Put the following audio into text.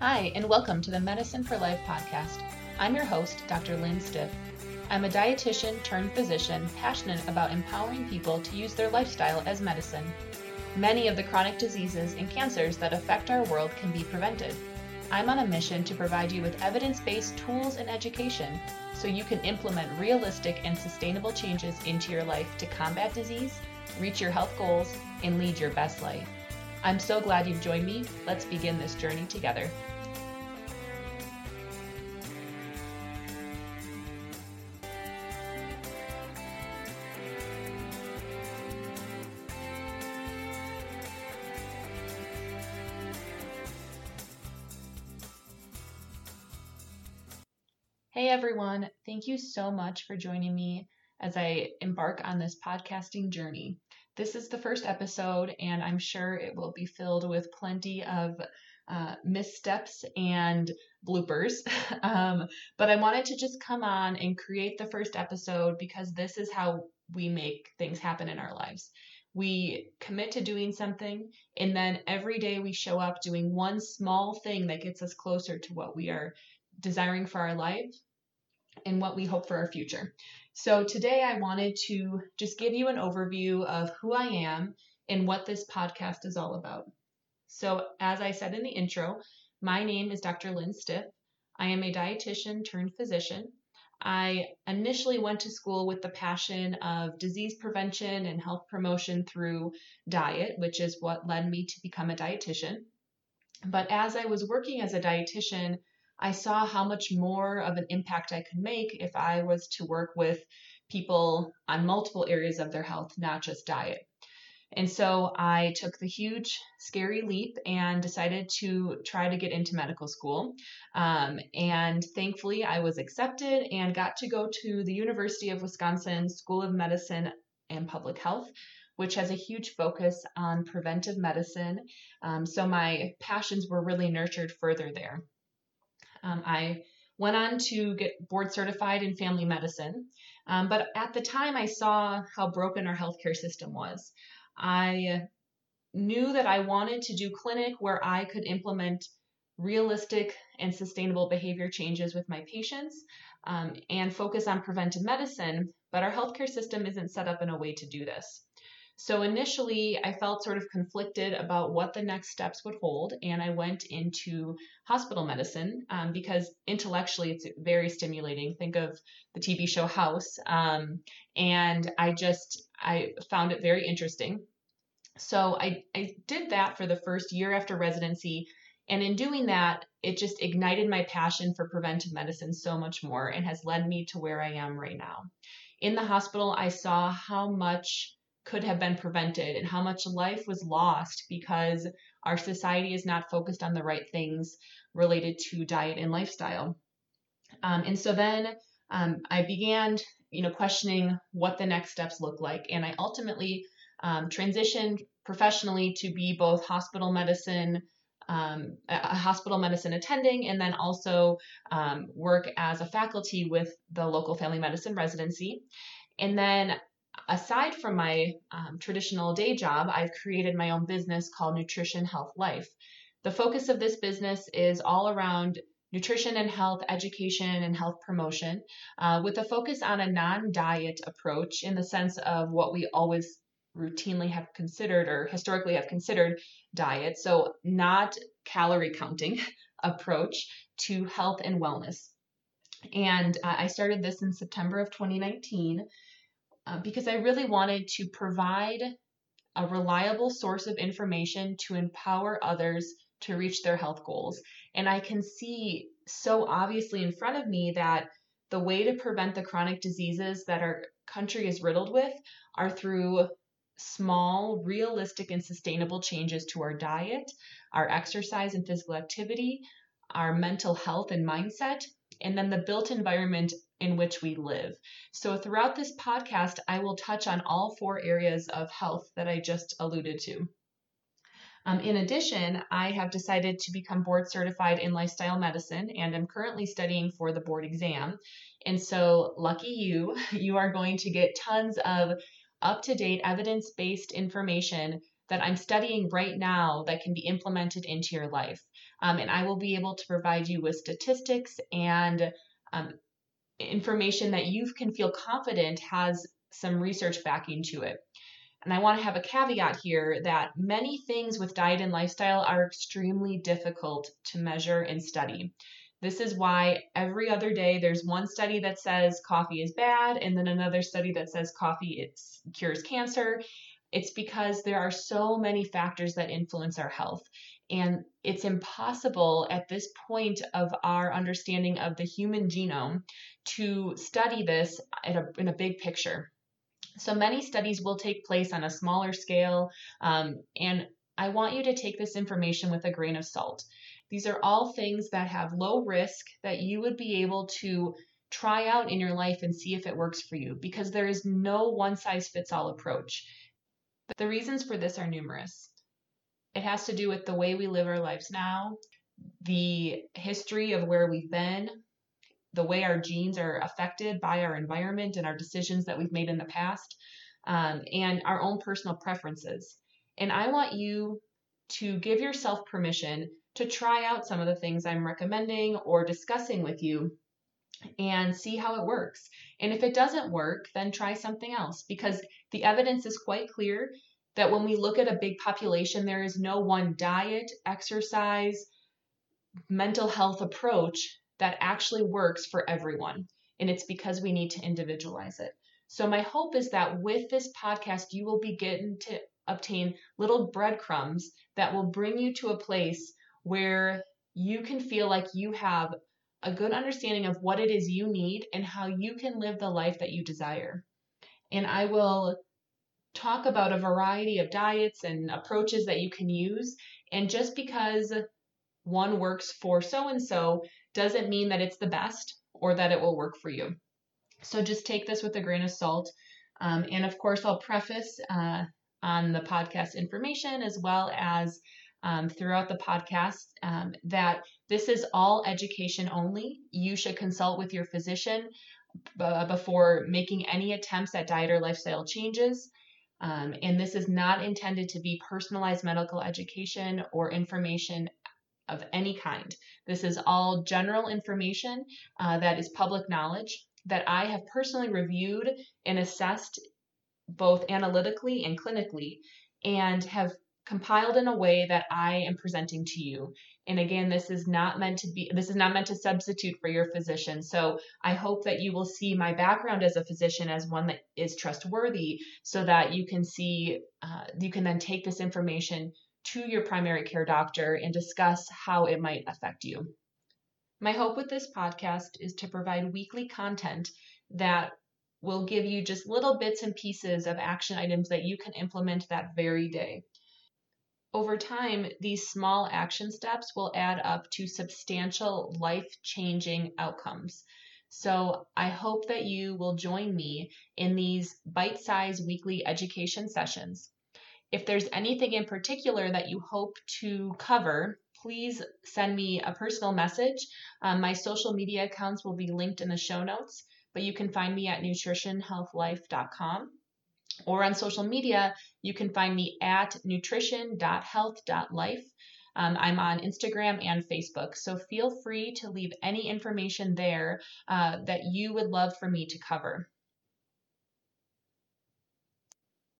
Hi, and welcome to the Medicine for Life podcast. I'm your host, Dr. Lynn Stiff. I'm a dietitian turned physician passionate about empowering people to use their lifestyle as medicine. Many of the chronic diseases and cancers that affect our world can be prevented. I'm on a mission to provide you with evidence based tools and education so you can implement realistic and sustainable changes into your life to combat disease, reach your health goals, and lead your best life. I'm so glad you've joined me. Let's begin this journey together. Hey everyone, thank you so much for joining me as I embark on this podcasting journey. This is the first episode, and I'm sure it will be filled with plenty of uh, missteps and bloopers. um, but I wanted to just come on and create the first episode because this is how we make things happen in our lives. We commit to doing something, and then every day we show up doing one small thing that gets us closer to what we are desiring for our life and what we hope for our future. So today I wanted to just give you an overview of who I am and what this podcast is all about. So, as I said in the intro, my name is Dr. Lynn Stiff. I am a dietitian turned physician. I initially went to school with the passion of disease prevention and health promotion through diet, which is what led me to become a dietitian. But as I was working as a dietitian, I saw how much more of an impact I could make if I was to work with people on multiple areas of their health, not just diet. And so I took the huge, scary leap and decided to try to get into medical school. Um, and thankfully, I was accepted and got to go to the University of Wisconsin School of Medicine and Public Health, which has a huge focus on preventive medicine. Um, so my passions were really nurtured further there. Um, I went on to get board certified in family medicine, um, but at the time I saw how broken our healthcare system was. I knew that I wanted to do clinic where I could implement realistic and sustainable behavior changes with my patients um, and focus on preventive medicine, but our healthcare system isn't set up in a way to do this. So initially, I felt sort of conflicted about what the next steps would hold, and I went into hospital medicine um, because intellectually it's very stimulating. Think of the TV show House, um, and I just I found it very interesting. So I, I did that for the first year after residency. And in doing that, it just ignited my passion for preventive medicine so much more and has led me to where I am right now. In the hospital, I saw how much could have been prevented and how much life was lost because our society is not focused on the right things related to diet and lifestyle. Um, and so then um, I began, you know, questioning what the next steps look like, and I ultimately um, transitioned professionally to be both hospital medicine. Um, a hospital medicine attending, and then also um, work as a faculty with the local family medicine residency. And then aside from my um, traditional day job, I've created my own business called Nutrition Health Life. The focus of this business is all around nutrition and health education and health promotion uh, with a focus on a non diet approach in the sense of what we always routinely have considered or historically have considered diet. So, not calorie counting approach to health and wellness. And uh, I started this in September of 2019 uh, because I really wanted to provide a reliable source of information to empower others to reach their health goals. And I can see so obviously in front of me that the way to prevent the chronic diseases that our country is riddled with are through small, realistic, and sustainable changes to our diet, our exercise and physical activity, our mental health and mindset, and then the built environment in which we live. So, throughout this podcast, I will touch on all four areas of health that I just alluded to. Um, in addition, I have decided to become board certified in lifestyle medicine and am currently studying for the board exam. And so, lucky you, you are going to get tons of up to date evidence based information that I'm studying right now that can be implemented into your life. Um, and I will be able to provide you with statistics and um, information that you can feel confident has some research backing to it. And I want to have a caveat here that many things with diet and lifestyle are extremely difficult to measure and study. This is why every other day there's one study that says coffee is bad, and then another study that says coffee cures cancer. It's because there are so many factors that influence our health. And it's impossible at this point of our understanding of the human genome to study this a, in a big picture. So many studies will take place on a smaller scale, um, and I want you to take this information with a grain of salt. These are all things that have low risk that you would be able to try out in your life and see if it works for you because there is no one size fits all approach. The reasons for this are numerous. It has to do with the way we live our lives now, the history of where we've been, the way our genes are affected by our environment and our decisions that we've made in the past, um, and our own personal preferences. And I want you to give yourself permission to try out some of the things I'm recommending or discussing with you and see how it works. And if it doesn't work, then try something else because the evidence is quite clear that when we look at a big population, there is no one diet, exercise, mental health approach that actually works for everyone. And it's because we need to individualize it. So, my hope is that with this podcast, you will begin to obtain little breadcrumbs that will bring you to a place where you can feel like you have a good understanding of what it is you need and how you can live the life that you desire. And I will talk about a variety of diets and approaches that you can use. And just because one works for so and so doesn't mean that it's the best or that it will work for you. So just take this with a grain of salt. Um, and of course, I'll preface uh, on the podcast information as well as um, throughout the podcast um, that this is all education only. You should consult with your physician b- before making any attempts at diet or lifestyle changes. Um, and this is not intended to be personalized medical education or information of any kind. This is all general information uh, that is public knowledge that I have personally reviewed and assessed both analytically and clinically and have compiled in a way that I am presenting to you. And again, this is not meant to be this is not meant to substitute for your physician. So I hope that you will see my background as a physician as one that is trustworthy so that you can see uh, you can then take this information to your primary care doctor and discuss how it might affect you. My hope with this podcast is to provide weekly content that will give you just little bits and pieces of action items that you can implement that very day. Over time, these small action steps will add up to substantial life changing outcomes. So, I hope that you will join me in these bite sized weekly education sessions. If there's anything in particular that you hope to cover, please send me a personal message. Um, my social media accounts will be linked in the show notes, but you can find me at nutritionhealthlife.com. Or on social media, you can find me at nutrition.health.life. Um, I'm on Instagram and Facebook, so feel free to leave any information there uh, that you would love for me to cover.